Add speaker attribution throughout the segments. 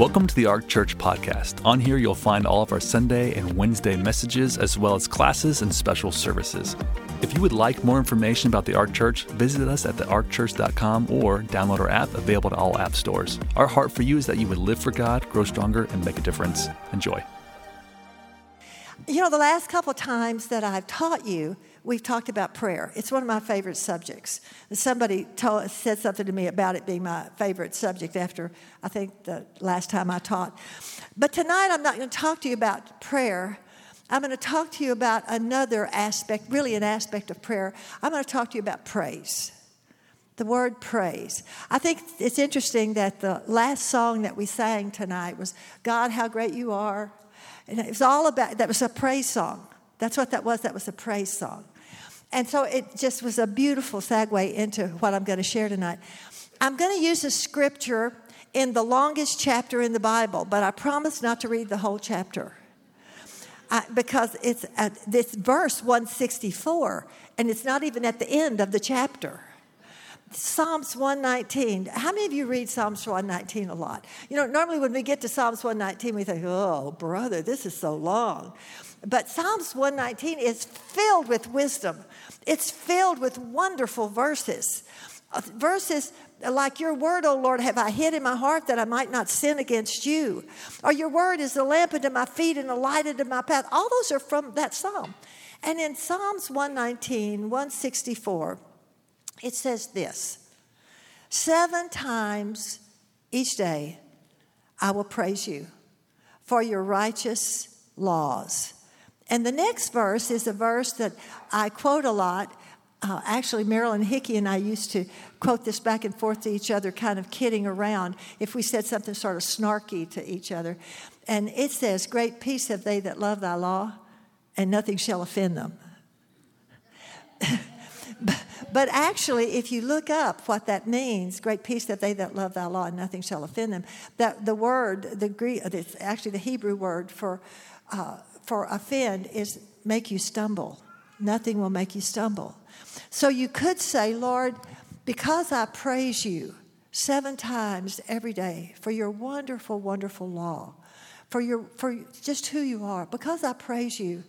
Speaker 1: Welcome to the Ark Church podcast. On here, you'll find all of our Sunday and Wednesday messages, as well as classes and special services. If you would like more information about the Ark Church, visit us at thearkchurch.com or download our app available to all app stores. Our heart for you is that you would live for God, grow stronger, and make a difference. Enjoy.
Speaker 2: You know, the last couple times that I've taught you, we've talked about prayer. It's one of my favorite subjects. Somebody told, said something to me about it being my favorite subject after I think the last time I taught. But tonight I'm not going to talk to you about prayer. I'm going to talk to you about another aspect, really an aspect of prayer. I'm going to talk to you about praise. The word praise. I think it's interesting that the last song that we sang tonight was God, how great you are. And it was all about, that was a praise song. That's what that was. That was a praise song. And so it just was a beautiful segue into what I'm going to share tonight. I'm going to use a scripture in the longest chapter in the Bible, but I promise not to read the whole chapter. I, because it's at this verse 164, and it's not even at the end of the chapter. Psalms 119. How many of you read Psalms 119 a lot? You know, normally when we get to Psalms 119, we think, oh, brother, this is so long. But Psalms 119 is filled with wisdom, it's filled with wonderful verses. Uh, verses like your word, O Lord, have I hid in my heart that I might not sin against you. Or your word is a lamp unto my feet and a light unto my path. All those are from that psalm. And in Psalms 119, 164, it says this Seven times each day I will praise you for your righteous laws. And the next verse is a verse that I quote a lot. Uh, actually, Marilyn Hickey and I used to quote this back and forth to each other, kind of kidding around if we said something sort of snarky to each other. And it says, Great peace have they that love thy law, and nothing shall offend them. But actually, if you look up what that means, great peace that they that love thy law and nothing shall offend them, that the word, the Greek, actually the Hebrew word for, uh, for offend is make you stumble. Nothing will make you stumble. So you could say, Lord, because I praise you seven times every day for your wonderful, wonderful law, for, your, for just who you are, because I praise you,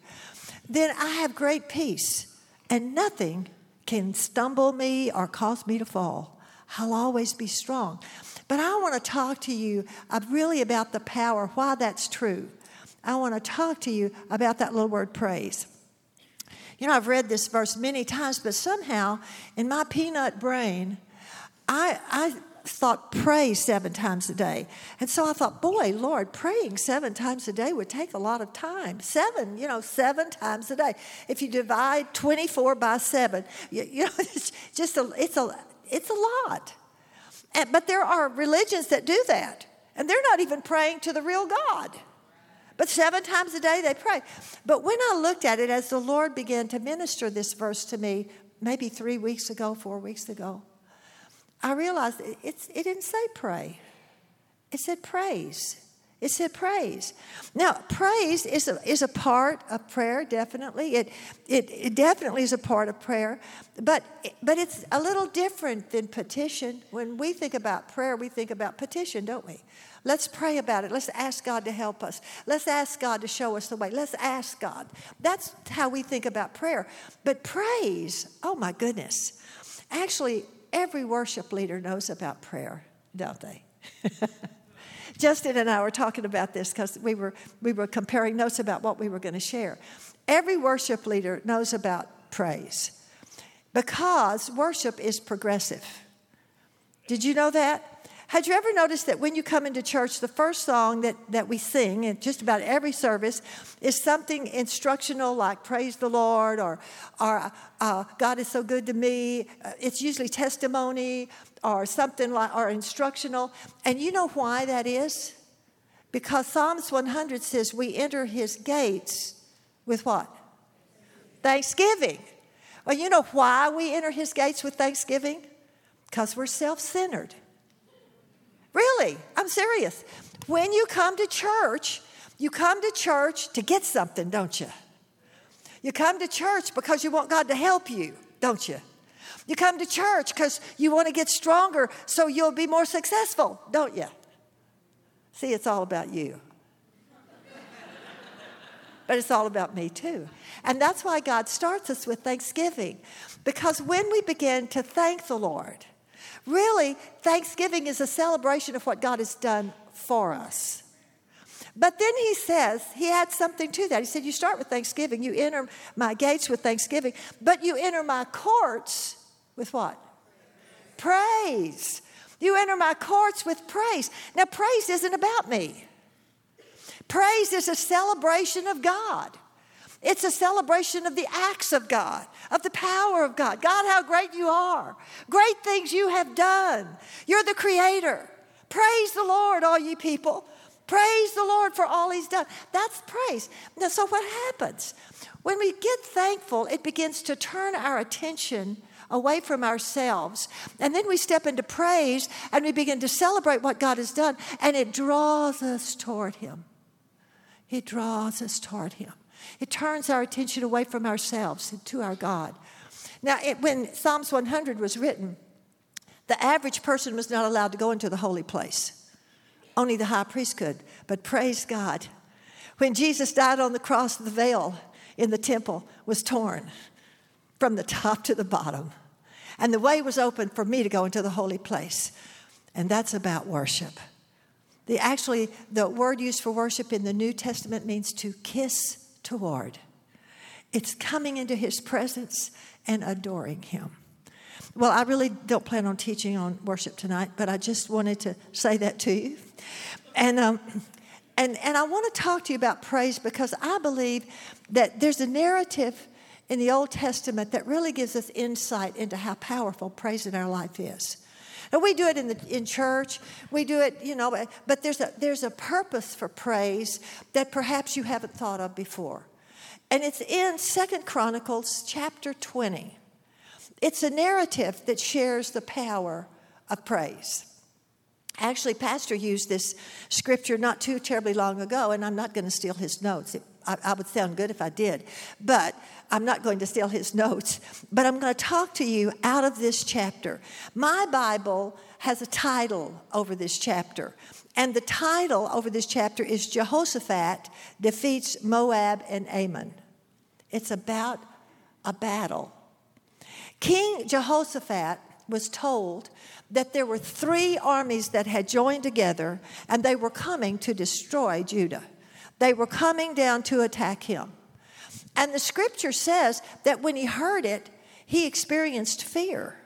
Speaker 2: then I have great peace and nothing can stumble me or cause me to fall. I'll always be strong. But I want to talk to you uh, really about the power, why that's true. I want to talk to you about that little word praise. You know, I've read this verse many times, but somehow in my peanut brain, I, I thought pray seven times a day. And so I thought, boy, Lord, praying seven times a day would take a lot of time. Seven, you know, seven times a day. If you divide 24 by seven, you, you know, it's just a, it's a, it's a lot. And, but there are religions that do that. And they're not even praying to the real God. But seven times a day they pray. But when I looked at it as the Lord began to minister this verse to me, maybe three weeks ago, four weeks ago, I realized it, it didn't say pray, it said praise. It said praise. Now, praise is a, is a part of prayer, definitely. It, it, it definitely is a part of prayer, but, but it's a little different than petition. When we think about prayer, we think about petition, don't we? Let's pray about it. Let's ask God to help us. Let's ask God to show us the way. Let's ask God. That's how we think about prayer. But praise, oh my goodness. Actually, every worship leader knows about prayer, don't they? Justin and I were talking about this because we were, we were comparing notes about what we were going to share. Every worship leader knows about praise because worship is progressive. Did you know that? Had you ever noticed that when you come into church, the first song that, that we sing in just about every service is something instructional like Praise the Lord or, or uh, God is so good to me? Uh, it's usually testimony or something like, or instructional. And you know why that is? Because Psalms 100 says we enter his gates with what? Thanksgiving. Well, you know why we enter his gates with thanksgiving? Because we're self centered. Really, I'm serious. When you come to church, you come to church to get something, don't you? You come to church because you want God to help you, don't you? You come to church because you want to get stronger so you'll be more successful, don't you? See, it's all about you. but it's all about me too. And that's why God starts us with thanksgiving. Because when we begin to thank the Lord, really, thanksgiving is a celebration of what God has done for us. But then he says, he adds something to that. He said, You start with thanksgiving, you enter my gates with thanksgiving, but you enter my courts with what? Praise. You enter my courts with praise. Now, praise isn't about me, praise is a celebration of God. It's a celebration of the acts of God, of the power of God. God, how great you are. Great things you have done. You're the creator. Praise the Lord, all you people. Praise the Lord for all He's done. That's praise. Now, so what happens? When we get thankful, it begins to turn our attention away from ourselves. And then we step into praise and we begin to celebrate what God has done, and it draws us toward Him. It draws us toward Him. It turns our attention away from ourselves and to our God. Now, it, when Psalms 100 was written, the average person was not allowed to go into the holy place. Only the high priest could. But praise God. When Jesus died on the cross, the veil in the temple was torn from the top to the bottom. And the way was open for me to go into the holy place. And that's about worship. The actually the word used for worship in the New Testament means to kiss toward. It's coming into his presence and adoring him. Well, I really don't plan on teaching on worship tonight, but I just wanted to say that to you. And, um, and, and I want to talk to you about praise because I believe that there's a narrative in the Old Testament that really gives us insight into how powerful praise in our life is. And we do it in, the, in church, we do it, you know, but there's a, there's a purpose for praise that perhaps you haven't thought of before. And it's in Second Chronicles chapter 20. It's a narrative that shares the power of praise. Actually, Pastor used this scripture not too terribly long ago, and I'm not going to steal his notes. It, I, I, would sound good if I did, but I'm not going to steal his notes. But I'm going to talk to you out of this chapter. My Bible has a title over this chapter, and the title over this chapter is Jehoshaphat defeats Moab and Ammon. It's about a battle. King Jehoshaphat was told that there were three armies that had joined together and they were coming to destroy Judah. They were coming down to attack him. And the scripture says that when he heard it, he experienced fear.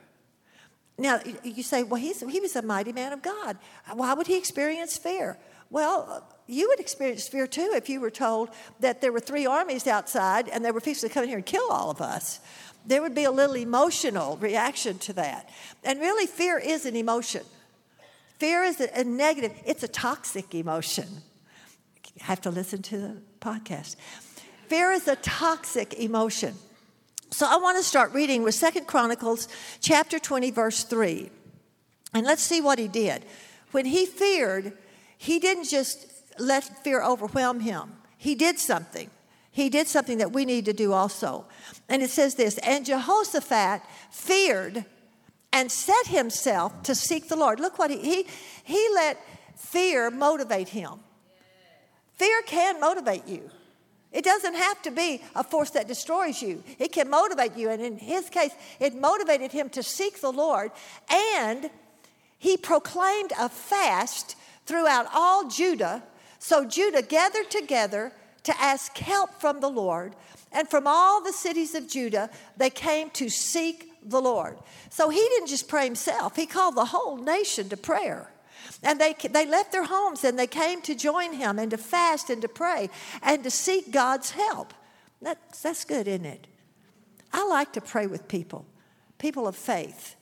Speaker 2: Now, you say, well, he was a mighty man of God. Why would he experience fear? Well, you would experience fear too if you were told that there were three armies outside and they were fixing to come in here and kill all of us there would be a little emotional reaction to that. And really, fear is an emotion. Fear is a, negative, it's a toxic emotion. You have to listen to the podcast. Fear is a toxic emotion. So I want to start reading with Second Chronicles chapter 20, verse 3. And let's see what he did. When he feared, he didn't just let fear overwhelm him, he did something he did something that we need to do also. And it says this And Jehoshaphat feared and set himself to seek the Lord. Look what he, he, he let fear motivate him. Fear can motivate you. It doesn't have to be a force that destroys you. It can motivate you. And in his case, it motivated him to seek the Lord. And he proclaimed a fast throughout all Judah. So Judah gathered together to ask help from the Lord. And from all the cities of Judah, they came to seek the Lord. So he didn't just pray himself, he called the whole nation to prayer. And they, they left their homes and they came to join him and to fast and to pray and to seek God's help. That's, that's good, isn't it? I like to pray with people, people of faith.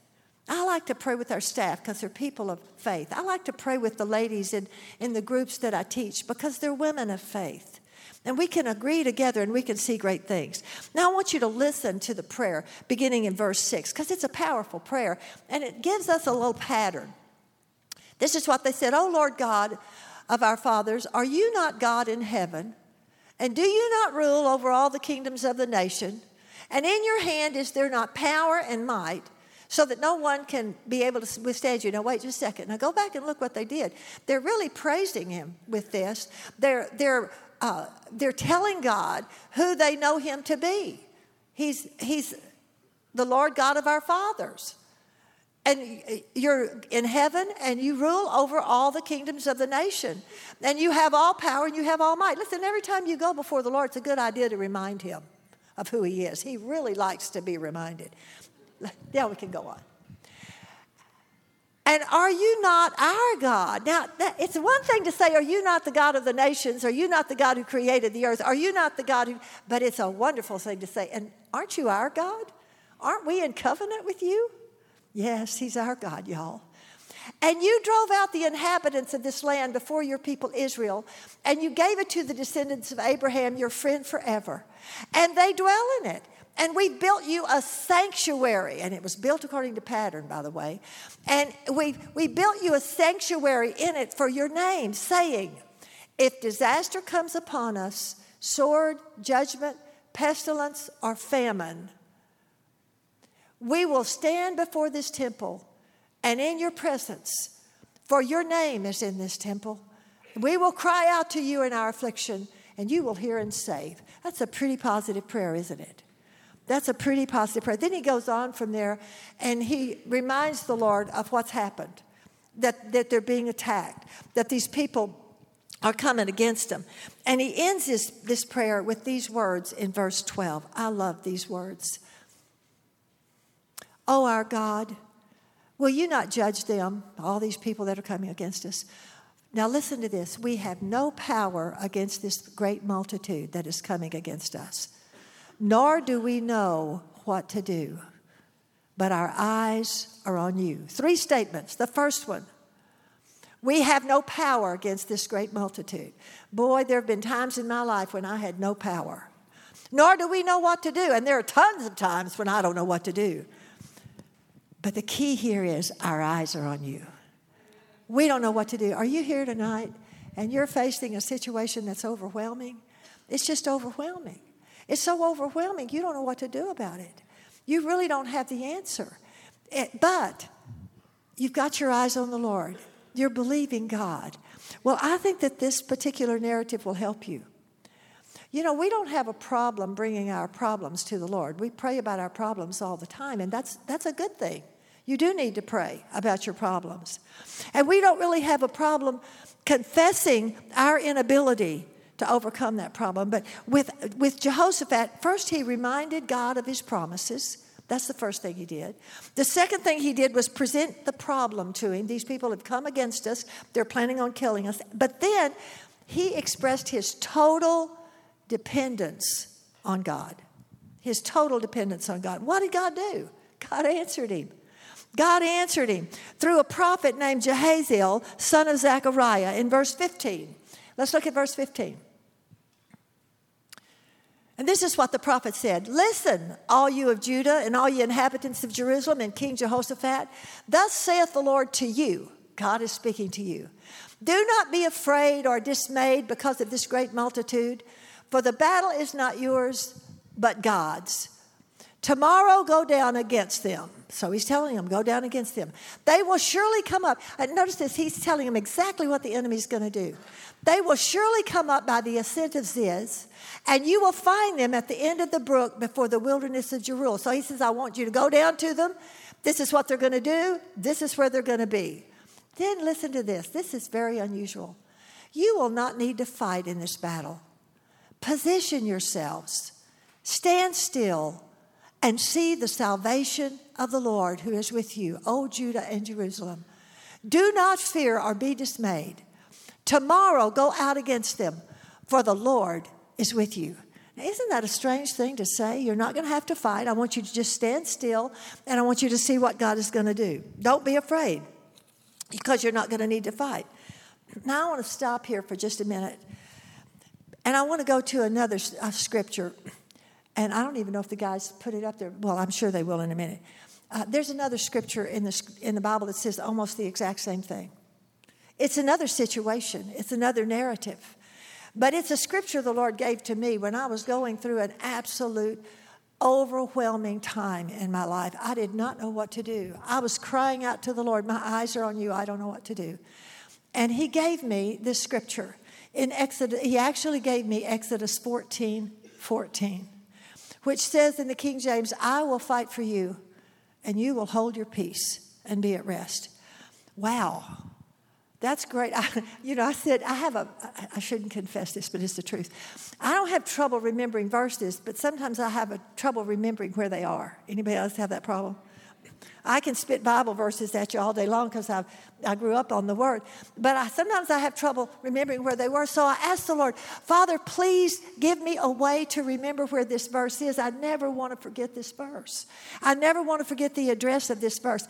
Speaker 2: I like to pray with our staff because they're people of faith. I like to pray with the ladies in, in the groups that I teach because they're women of faith. And we can agree together and we can see great things. Now, I want you to listen to the prayer beginning in verse 6 because it's a powerful prayer and it gives us a little pattern. This is what they said Oh Lord God of our fathers, are you not God in heaven? And do you not rule over all the kingdoms of the nation? And in your hand is there not power and might? so that no one can be able to withstand you. Now, wait just a second. Now, go back and look what they did. They're really praising him with this. They're, they're, uh, they're telling God who they know him to be. He's, he's the Lord God of our fathers. And you're in heaven and you rule over all the kingdoms of the nation. And you have all power and you have all might. Listen, every time you go before the Lord, it's a good idea to remind him of who he is. He really likes to be reminded. Now we can go on. And are you not our God? Now, that, it's one thing to say, Are you not the God of the nations? Are you not the God who created the earth? Are you not the God who. But it's a wonderful thing to say. And aren't you our God? Aren't we in covenant with you? Yes, He's our God, y'all. And you drove out the inhabitants of this land before your people Israel, and you gave it to the descendants of Abraham, your friend forever. And they dwell in it. And we built you a sanctuary, and it was built according to pattern, by the way. And we, we built you a sanctuary in it for your name, saying, If disaster comes upon us, sword, judgment, pestilence, or famine, we will stand before this temple and in your presence, for your name is in this temple. We will cry out to you in our affliction, and you will hear and save. That's a pretty positive prayer, isn't it? That's a pretty positive prayer. Then he goes on from there and he reminds the Lord of what's happened that, that they're being attacked, that these people are coming against them. And he ends this, this prayer with these words in verse 12. I love these words. Oh, our God, will you not judge them, all these people that are coming against us? Now, listen to this. We have no power against this great multitude that is coming against us nor do we know what to do, but our eyes are on you. Three statements. The first one we have no power against this great multitude. Boy, there have been times in my life when I had no power. Nor do we know what to do. And there are tons of times when I don't know what to do. But the key here is our eyes are on you. We don't know what to do. Are you here tonight and you're facing a situation that's overwhelming? It's just overwhelming. It's so overwhelming, you don't know what to do about it. You really don't have the answer. It, but you've got your eyes on the Lord, you're believing God. Well, I think that this particular narrative will help you. You know, we don't have a problem bringing our problems to the Lord. We pray about our problems all the time, and that's, that's a good thing. You do need to pray about your problems. And we don't really have a problem confessing our inability to overcome that problem. But with, with Jehoshaphat, first he reminded God of his promises. That's the first thing he did. The second thing he did was present the problem to him. These people have come against us, they're planning on killing us. But then he expressed his total dependence on God. His total dependence on God. What did God do? God answered him. God answered him through a prophet named Jahaziel, son of Zechariah, in verse 15. Let's look at verse 15. And this is what the prophet said Listen, all you of Judah and all you inhabitants of Jerusalem and King Jehoshaphat, thus saith the Lord to you. God is speaking to you. Do not be afraid or dismayed because of this great multitude, for the battle is not yours, but God's. Tomorrow go down against them. So he's telling them, go down against them. They will surely come up. And notice this, he's telling them exactly what the enemy's going to do. They will surely come up by the ascent of Ziz, and you will find them at the end of the brook before the wilderness of Jeruel. So he says, I want you to go down to them. This is what they're going to do. This is where they're going to be. Then listen to this. This is very unusual. You will not need to fight in this battle. Position yourselves, stand still, and see the salvation of the Lord who is with you, O Judah and Jerusalem. Do not fear or be dismayed. Tomorrow go out against them, for the Lord is with you. Now, isn't that a strange thing to say? You're not going to have to fight. I want you to just stand still and I want you to see what God is going to do. Don't be afraid because you're not going to need to fight. Now, I want to stop here for just a minute and I want to go to another scripture. And I don't even know if the guys put it up there. Well, I'm sure they will in a minute. Uh, there's another scripture in the, in the Bible that says almost the exact same thing. It's another situation, it's another narrative. But it's a scripture the Lord gave to me when I was going through an absolute overwhelming time in my life. I did not know what to do. I was crying out to the Lord, My eyes are on you. I don't know what to do. And He gave me this scripture in Exodus. He actually gave me Exodus 14 14, which says in the King James, I will fight for you, and you will hold your peace and be at rest. Wow. That's great. I, you know, I said, I have a, I shouldn't confess this, but it's the truth. I don't have trouble remembering verses, but sometimes I have a trouble remembering where they are. Anybody else have that problem? I can spit Bible verses at you all day long because I, I grew up on the Word. But I, sometimes I have trouble remembering where they were. So I asked the Lord, Father, please give me a way to remember where this verse is. I never want to forget this verse. I never want to forget the address of this verse.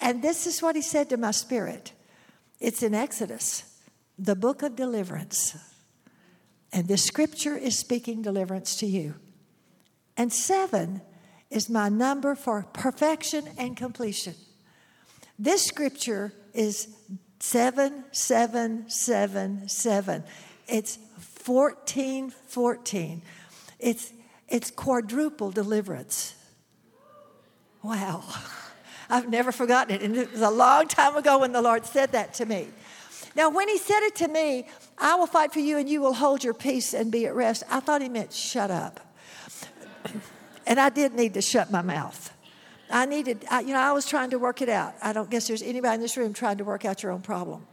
Speaker 2: And this is what He said to my spirit. It's in Exodus, the book of deliverance. And this scripture is speaking deliverance to you. And seven is my number for perfection and completion. This scripture is 7777. It's 1414. It's, it's quadruple deliverance. Wow. I've never forgotten it. And it was a long time ago when the Lord said that to me. Now, when He said it to me, I will fight for you and you will hold your peace and be at rest, I thought He meant shut up. And I did need to shut my mouth. I needed, I, you know, I was trying to work it out. I don't guess there's anybody in this room trying to work out your own problem.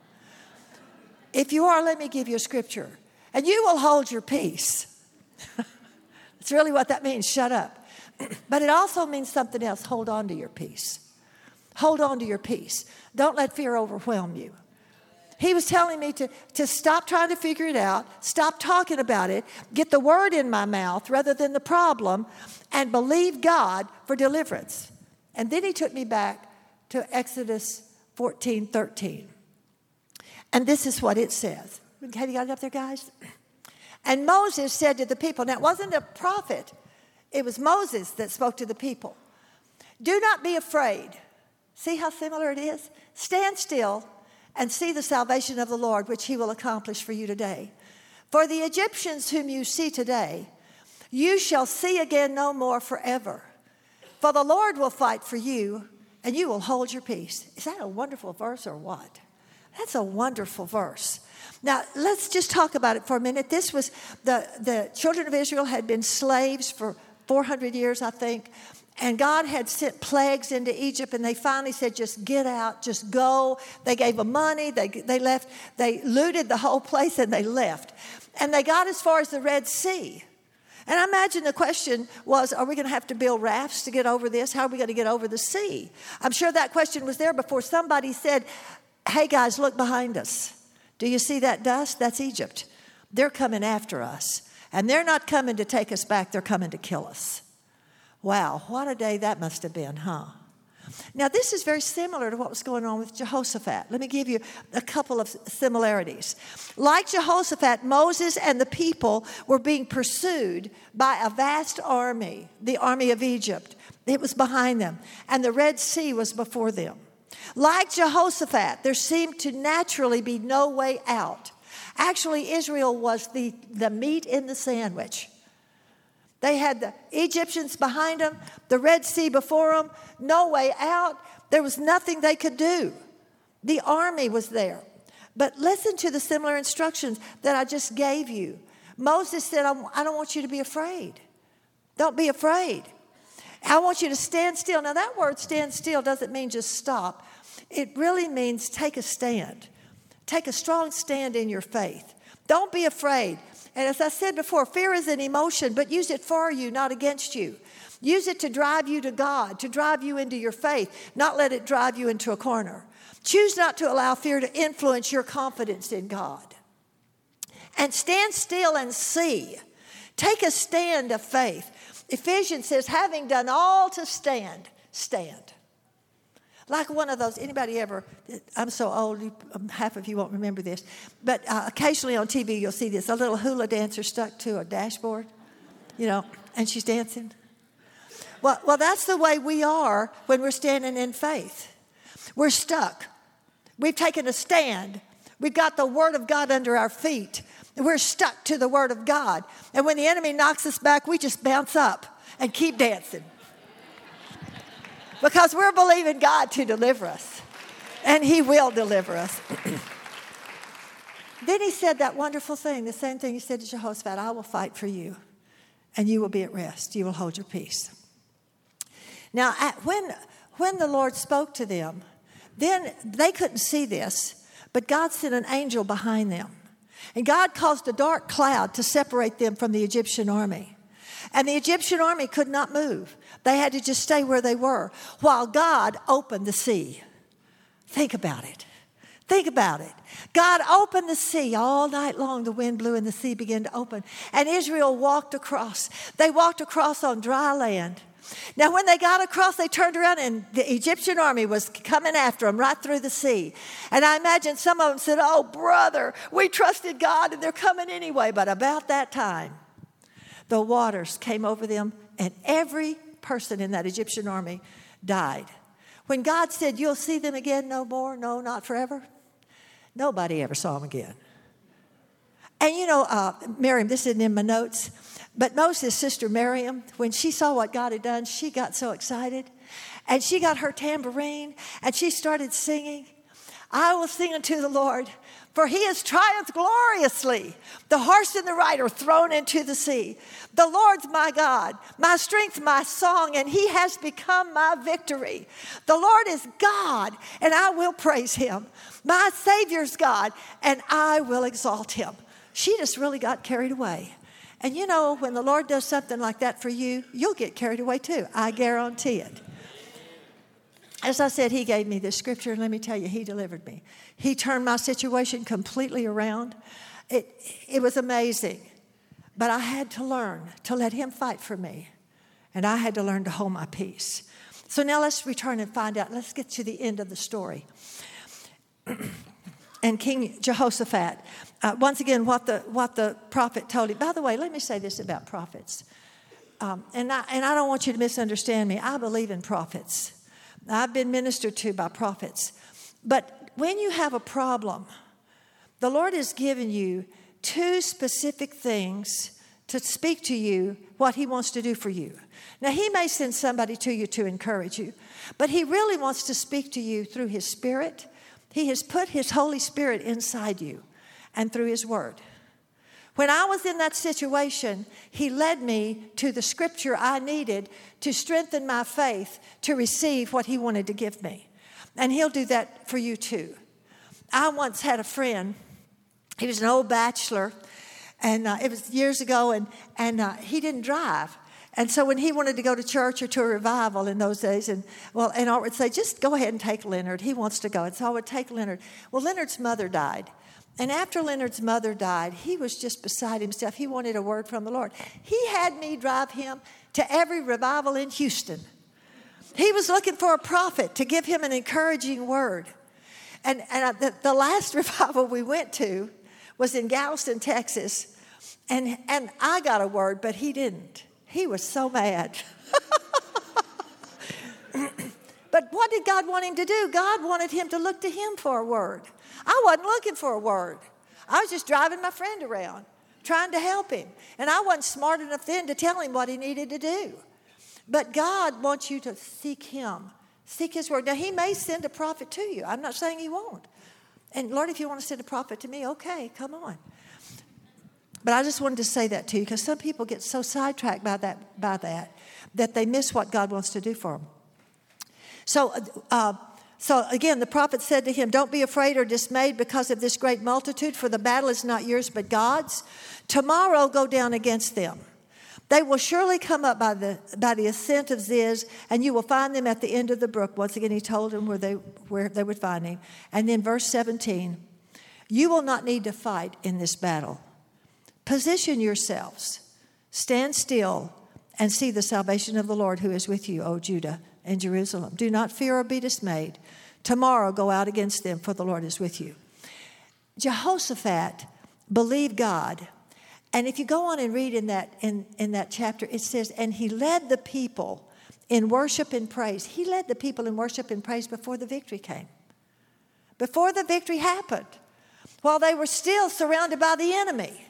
Speaker 2: If you are, let me give you a scripture. And you will hold your peace. That's really what that means, shut up. But it also means something else hold on to your peace. Hold on to your peace. Don't let fear overwhelm you. He was telling me to, to stop trying to figure it out, stop talking about it, get the word in my mouth rather than the problem, and believe God for deliverance. And then he took me back to Exodus 14 13. And this is what it says. Have you got it up there, guys? And Moses said to the people, now it wasn't a prophet, it was Moses that spoke to the people. Do not be afraid. See how similar it is? Stand still and see the salvation of the Lord, which he will accomplish for you today. For the Egyptians whom you see today, you shall see again no more forever. For the Lord will fight for you, and you will hold your peace. Is that a wonderful verse or what? That's a wonderful verse. Now, let's just talk about it for a minute. This was the, the children of Israel had been slaves for 400 years, I think. And God had sent plagues into Egypt, and they finally said, just get out, just go. They gave them money, they, they left, they looted the whole place, and they left. And they got as far as the Red Sea. And I imagine the question was, are we going to have to build rafts to get over this? How are we going to get over the sea? I'm sure that question was there before somebody said, hey guys, look behind us. Do you see that dust? That's Egypt. They're coming after us. And they're not coming to take us back, they're coming to kill us. Wow, what a day that must have been, huh? Now, this is very similar to what was going on with Jehoshaphat. Let me give you a couple of similarities. Like Jehoshaphat, Moses and the people were being pursued by a vast army, the army of Egypt. It was behind them, and the Red Sea was before them. Like Jehoshaphat, there seemed to naturally be no way out. Actually, Israel was the, the meat in the sandwich. They had the Egyptians behind them, the Red Sea before them, no way out. There was nothing they could do. The army was there. But listen to the similar instructions that I just gave you. Moses said, I don't want you to be afraid. Don't be afraid. I want you to stand still. Now, that word stand still doesn't mean just stop, it really means take a stand. Take a strong stand in your faith. Don't be afraid. And as I said before, fear is an emotion, but use it for you, not against you. Use it to drive you to God, to drive you into your faith, not let it drive you into a corner. Choose not to allow fear to influence your confidence in God. And stand still and see. Take a stand of faith. Ephesians says, having done all to stand, stand. Like one of those, anybody ever, I'm so old, um, half of you won't remember this, but uh, occasionally on TV you'll see this a little hula dancer stuck to a dashboard, you know, and she's dancing. Well, well, that's the way we are when we're standing in faith. We're stuck. We've taken a stand. We've got the Word of God under our feet. We're stuck to the Word of God. And when the enemy knocks us back, we just bounce up. and keep dancing. Because we're believing God to deliver us, and He will deliver us. then he said that wonderful thing, the same thing he said to Jehoshaphat I will fight for you, and you will be at rest. You will hold your peace. Now, when, when the Lord spoke to them, then they couldn't see this, but God sent an angel behind them. And God caused a dark cloud to separate them from the Egyptian army. And the Egyptian army could not move. They had to just stay where they were while God opened the sea. Think about it. Think about it. God opened the sea all night long. The wind blew and the sea began to open. And Israel walked across. They walked across on dry land. Now, when they got across, they turned around and the Egyptian army was coming after them right through the sea. And I imagine some of them said, Oh, brother, we trusted God and they're coming anyway. But about that time, the waters came over them, and every person in that Egyptian army died. When God said, You'll see them again no more, no, not forever, nobody ever saw them again. And you know, uh, Miriam, this isn't in my notes, but Moses' sister Miriam, when she saw what God had done, she got so excited. And she got her tambourine and she started singing. I will sing unto the Lord, for he has triumphed gloriously. The horse and the rider thrown into the sea. The Lord's my God, my strength, my song, and he has become my victory. The Lord is God, and I will praise him. My Savior's God, and I will exalt him. She just really got carried away. And you know, when the Lord does something like that for you, you'll get carried away too. I guarantee it. As I said, He gave me this scripture, and let me tell you, He delivered me. He turned my situation completely around. It, it was amazing. But I had to learn to let Him fight for me, and I had to learn to hold my peace. So now let's return and find out. Let's get to the end of the story. and King Jehoshaphat, uh, once again, what the, what the prophet told him. By the way, let me say this about prophets. Um, and, I, and I don't want you to misunderstand me. I believe in prophets. I've been ministered to by prophets. But when you have a problem, the Lord has given you two specific things to speak to you what He wants to do for you. Now, He may send somebody to you to encourage you, but He really wants to speak to you through His Spirit he has put His Holy Spirit inside you and through His Word. When I was in that situation, He led me to the scripture I needed to strengthen my faith to receive what He wanted to give me. And He'll do that for you too. I once had a friend, he was an old bachelor, and uh, it was years ago, and, and uh, he didn't drive. And so when he wanted to go to church or to a revival in those days, and well, and I would say, just go ahead and take Leonard. He wants to go. And so I would take Leonard. Well, Leonard's mother died. And after Leonard's mother died, he was just beside himself. He wanted a word from the Lord. He had me drive him to every revival in Houston. He was looking for a prophet to give him an encouraging word. And, and the, the last revival we went to was in Galveston, Texas. And, and I got a word, but he didn't. He was so mad. but what did God want him to do? God wanted him to look to him for a word. I wasn't looking for a word. I was just driving my friend around, trying to help him. And I wasn't smart enough then to tell him what he needed to do. But God wants you to seek him, seek his word. Now, he may send a prophet to you. I'm not saying he won't. And Lord, if you want to send a prophet to me, okay, come on. But I just wanted to say that to you because some people get so sidetracked by that, by that that they miss what God wants to do for them. So, uh, so again, the prophet said to him, Don't be afraid or dismayed because of this great multitude, for the battle is not yours but God's. Tomorrow go down against them. They will surely come up by the, by the ascent of Ziz, and you will find them at the end of the brook. Once again, he told them where they, where they would find him. And then, verse 17 You will not need to fight in this battle. Position yourselves, stand still, and see the salvation of the Lord who is with you, O Judah and Jerusalem. Do not fear or be dismayed. Tomorrow go out against them, for the Lord is with you. Jehoshaphat believed God. And if you go on and read in that, in, in that chapter, it says, and he led the people in worship and praise. He led the people in worship and praise before the victory came. Before the victory happened, while they were still surrounded by the enemy.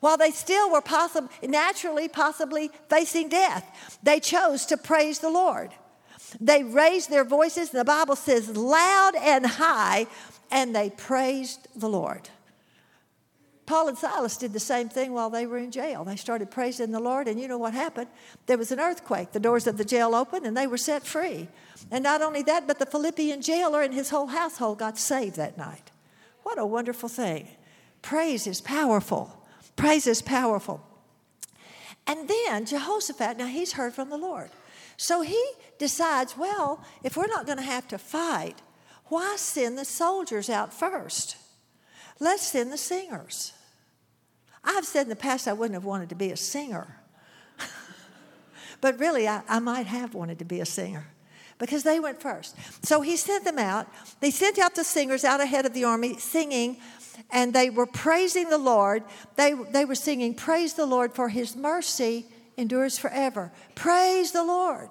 Speaker 2: While they still were possibly, naturally, possibly facing death, they chose to praise the Lord. They raised their voices, the Bible says, loud and high, and they praised the Lord. Paul and Silas did the same thing while they were in jail. They started praising the Lord, and you know what happened? There was an earthquake. The doors of the jail opened, and they were set free. And not only that, but the Philippian jailer and his whole household got saved that night. What a wonderful thing. Praise is powerful. Praise is powerful. And then Jehoshaphat, now he's heard from the Lord. So he decides, well, if we're not going to have to fight, why send the soldiers out first? Let's send the singers. I've said in the past I wouldn't have wanted to be a singer. but really, I, I might have wanted to be a singer because they went first. So he sent them out. They sent out the singers out ahead of the army singing, and they were praising the Lord. They, they were singing, Praise the Lord, for his mercy endures forever. Praise the Lord,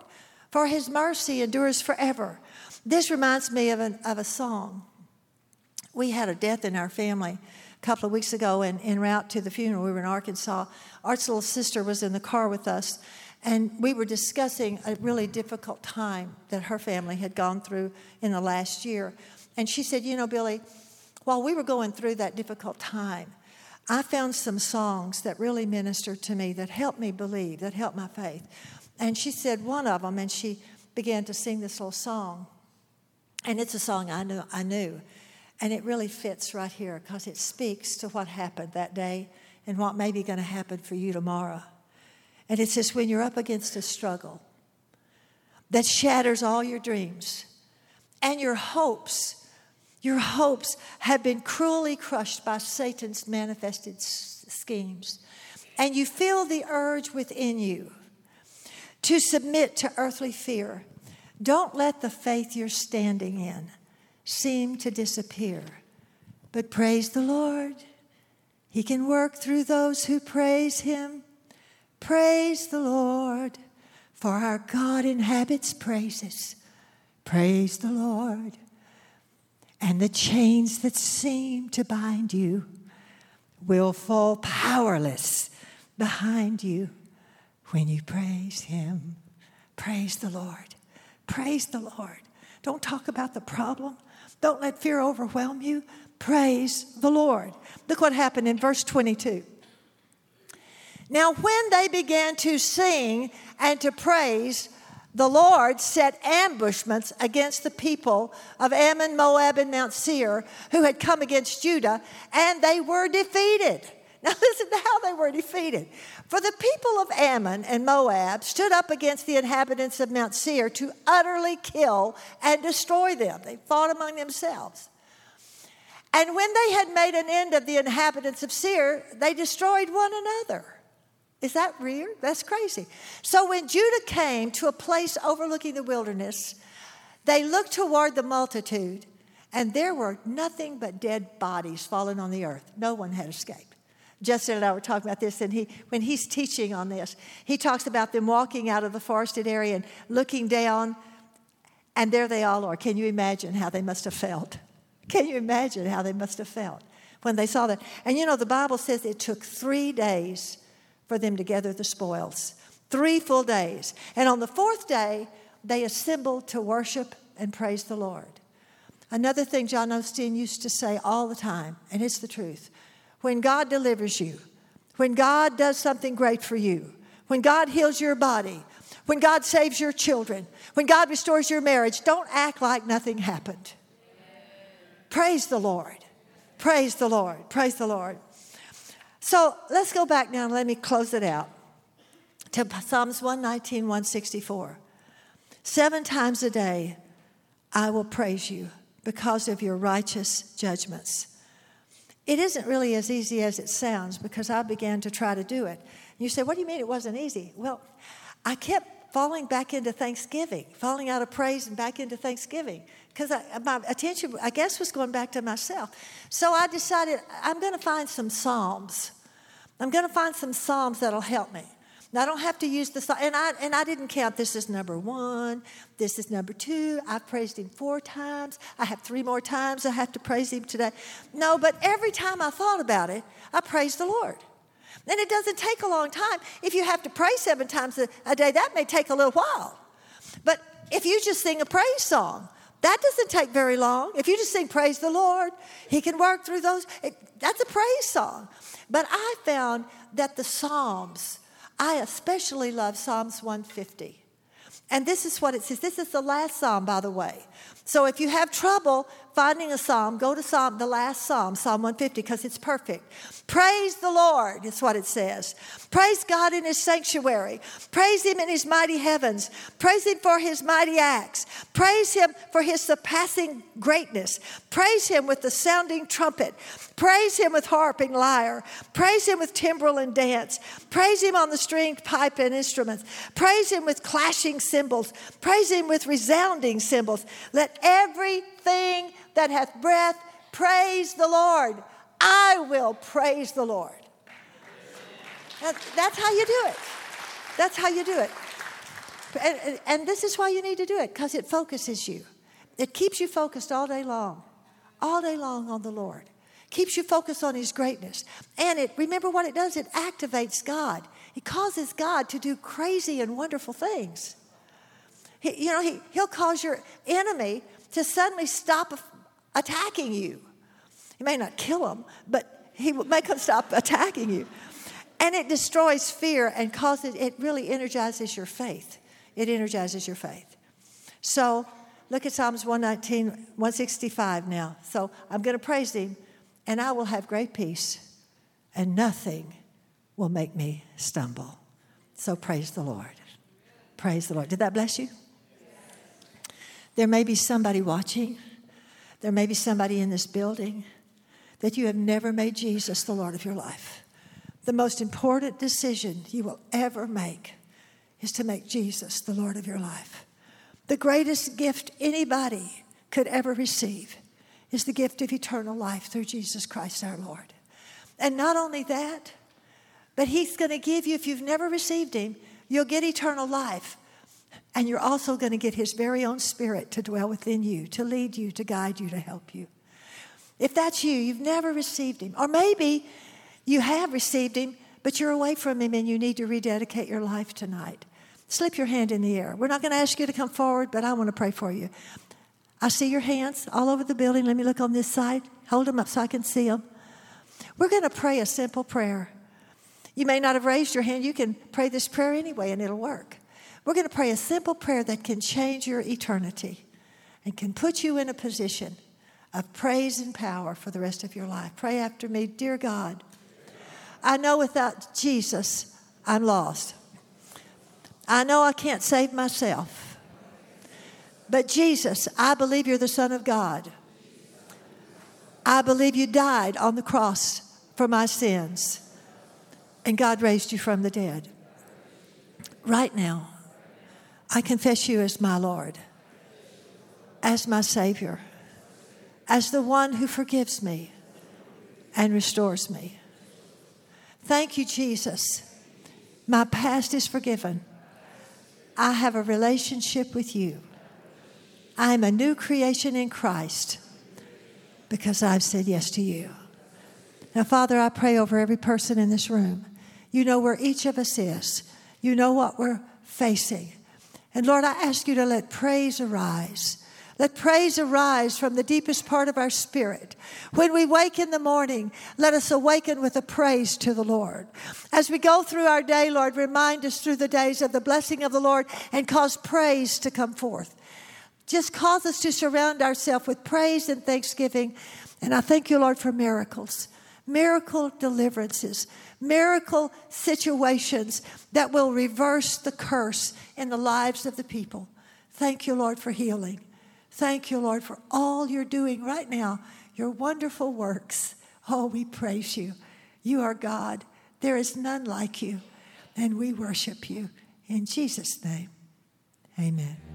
Speaker 2: for his mercy endures forever. This reminds me of, an, of a song. We had a death in our family a couple of weeks ago, and en route to the funeral, we were in Arkansas. Art's little sister was in the car with us, and we were discussing a really difficult time that her family had gone through in the last year. And she said, You know, Billie, while we were going through that difficult time, I found some songs that really ministered to me, that helped me believe, that helped my faith. And she said one of them, and she began to sing this little song. And it's a song I knew. I knew. And it really fits right here because it speaks to what happened that day and what may be going to happen for you tomorrow. And it says, when you're up against a struggle that shatters all your dreams and your hopes, your hopes have been cruelly crushed by Satan's manifested schemes, and you feel the urge within you to submit to earthly fear, don't let the faith you're standing in seem to disappear. But praise the Lord. He can work through those who praise Him. Praise the Lord, for our God inhabits praises. Praise the Lord. And the chains that seem to bind you will fall powerless behind you when you praise Him. Praise the Lord. Praise the Lord. Don't talk about the problem. Don't let fear overwhelm you. Praise the Lord. Look what happened in verse 22. Now, when they began to sing and to praise, the Lord set ambushments against the people of Ammon, Moab, and Mount Seir who had come against Judah, and they were defeated. Now, listen to how they were defeated. For the people of Ammon and Moab stood up against the inhabitants of Mount Seir to utterly kill and destroy them. They fought among themselves. And when they had made an end of the inhabitants of Seir, they destroyed one another. Is that weird? That's crazy. So when Judah came to a place overlooking the wilderness, they looked toward the multitude, and there were nothing but dead bodies fallen on the earth. No one had escaped. Justin and I were talking about this, and he, when he's teaching on this, he talks about them walking out of the forested area and looking down, and there they all are. Can you imagine how they must have felt? Can you imagine how they must have felt when they saw that? And you know, the Bible says it took three days for them to gather the spoils. Three full days. And on the fourth day, they assembled to worship and praise the Lord. Another thing John Osteen used to say all the time, and it's the truth when God delivers you, when God does something great for you, when God heals your body, when God saves your children, when God restores your marriage, don't act like nothing happened. Praise the Lord. Praise the Lord. Praise the Lord. So let's go back now and let me close it out to Psalms 119, 164. Seven times a day I will praise you because of your righteous judgments. It isn't really as easy as it sounds because I began to try to do it. You say, What do you mean it wasn't easy? Well, I kept falling back into thanksgiving, falling out of praise and back into thanksgiving because uh, my attention, I guess, was going back to myself. So I decided I'm going to find some Psalms I'm going to find some Psalms that'll help me. Now, I don't have to use the and I and I didn't count. This is number one. This is number two. I've praised him four times. I have three more times I have to praise him today. No, but every time I thought about it, I praised the Lord. And it doesn't take a long time. If you have to pray seven times a, a day, that may take a little while. But if you just sing a praise song, that doesn't take very long. If you just sing praise the Lord, He can work through those. It, that's a praise song. But I found that the Psalms, I especially love Psalms 150. And this is what it says. This is the last psalm, by the way. So if you have trouble finding a psalm, go to Psalm, the last psalm, Psalm 150, because it's perfect. Praise the Lord, is what it says. Praise God in his sanctuary. Praise him in his mighty heavens. Praise him for his mighty acts. Praise him for his surpassing greatness. Praise him with the sounding trumpet. Praise him with harp and lyre. Praise him with timbrel and dance. Praise him on the stringed pipe and instruments. Praise him with clashing cymbals. Praise him with resounding cymbals. Let everything that hath breath praise the Lord. I will praise the Lord. That, that's how you do it. That's how you do it. And, and this is why you need to do it, because it focuses you. It keeps you focused all day long, all day long on the Lord. Keeps you focused on His greatness. And it, remember what it does? It activates God. It causes God to do crazy and wonderful things. He, you know, he, He'll cause your enemy to suddenly stop attacking you. He may not kill them, but he will make them stop attacking you. And it destroys fear and causes, it really energizes your faith. It energizes your faith. So look at Psalms 119, 165 now. So I'm going to praise him, and I will have great peace, and nothing will make me stumble. So praise the Lord. Praise the Lord. Did that bless you? There may be somebody watching, there may be somebody in this building that you have never made Jesus the Lord of your life. The most important decision you will ever make is to make Jesus the Lord of your life. The greatest gift anybody could ever receive is the gift of eternal life through Jesus Christ our Lord. And not only that, but He's going to give you, if you've never received Him, you'll get eternal life and you're also going to get His very own Spirit to dwell within you, to lead you, to guide you, to help you. If that's you, you've never received Him. Or maybe you have received Him, but you're away from Him and you need to rededicate your life tonight. Slip your hand in the air. We're not going to ask you to come forward, but I want to pray for you. I see your hands all over the building. Let me look on this side. Hold them up so I can see them. We're going to pray a simple prayer. You may not have raised your hand. You can pray this prayer anyway, and it'll work. We're going to pray a simple prayer that can change your eternity and can put you in a position of praise and power for the rest of your life. Pray after me, Dear God, I know without Jesus, I'm lost. I know I can't save myself. But Jesus, I believe you're the Son of God. I believe you died on the cross for my sins, and God raised you from the dead. Right now, I confess you as my Lord, as my Savior, as the one who forgives me and restores me. Thank you, Jesus. My past is forgiven. I have a relationship with you. I am a new creation in Christ because I've said yes to you. Now, Father, I pray over every person in this room. You know where each of us is, you know what we're facing. And Lord, I ask you to let praise arise. Let praise arise from the deepest part of our spirit. When we wake in the morning, let us awaken with a praise to the Lord. As we go through our day, Lord, remind us through the days of the blessing of the Lord and cause praise to come forth. Just cause us to surround ourselves with praise and thanksgiving. And I thank you, Lord, for miracles, miracle deliverances, miracle situations that will reverse the curse in the lives of the people. Thank you, Lord, for healing. Thank you, Lord, for all you're doing right now, your wonderful works. Oh, we praise you. You are God. There is none like you, and we worship you. In Jesus' name, amen.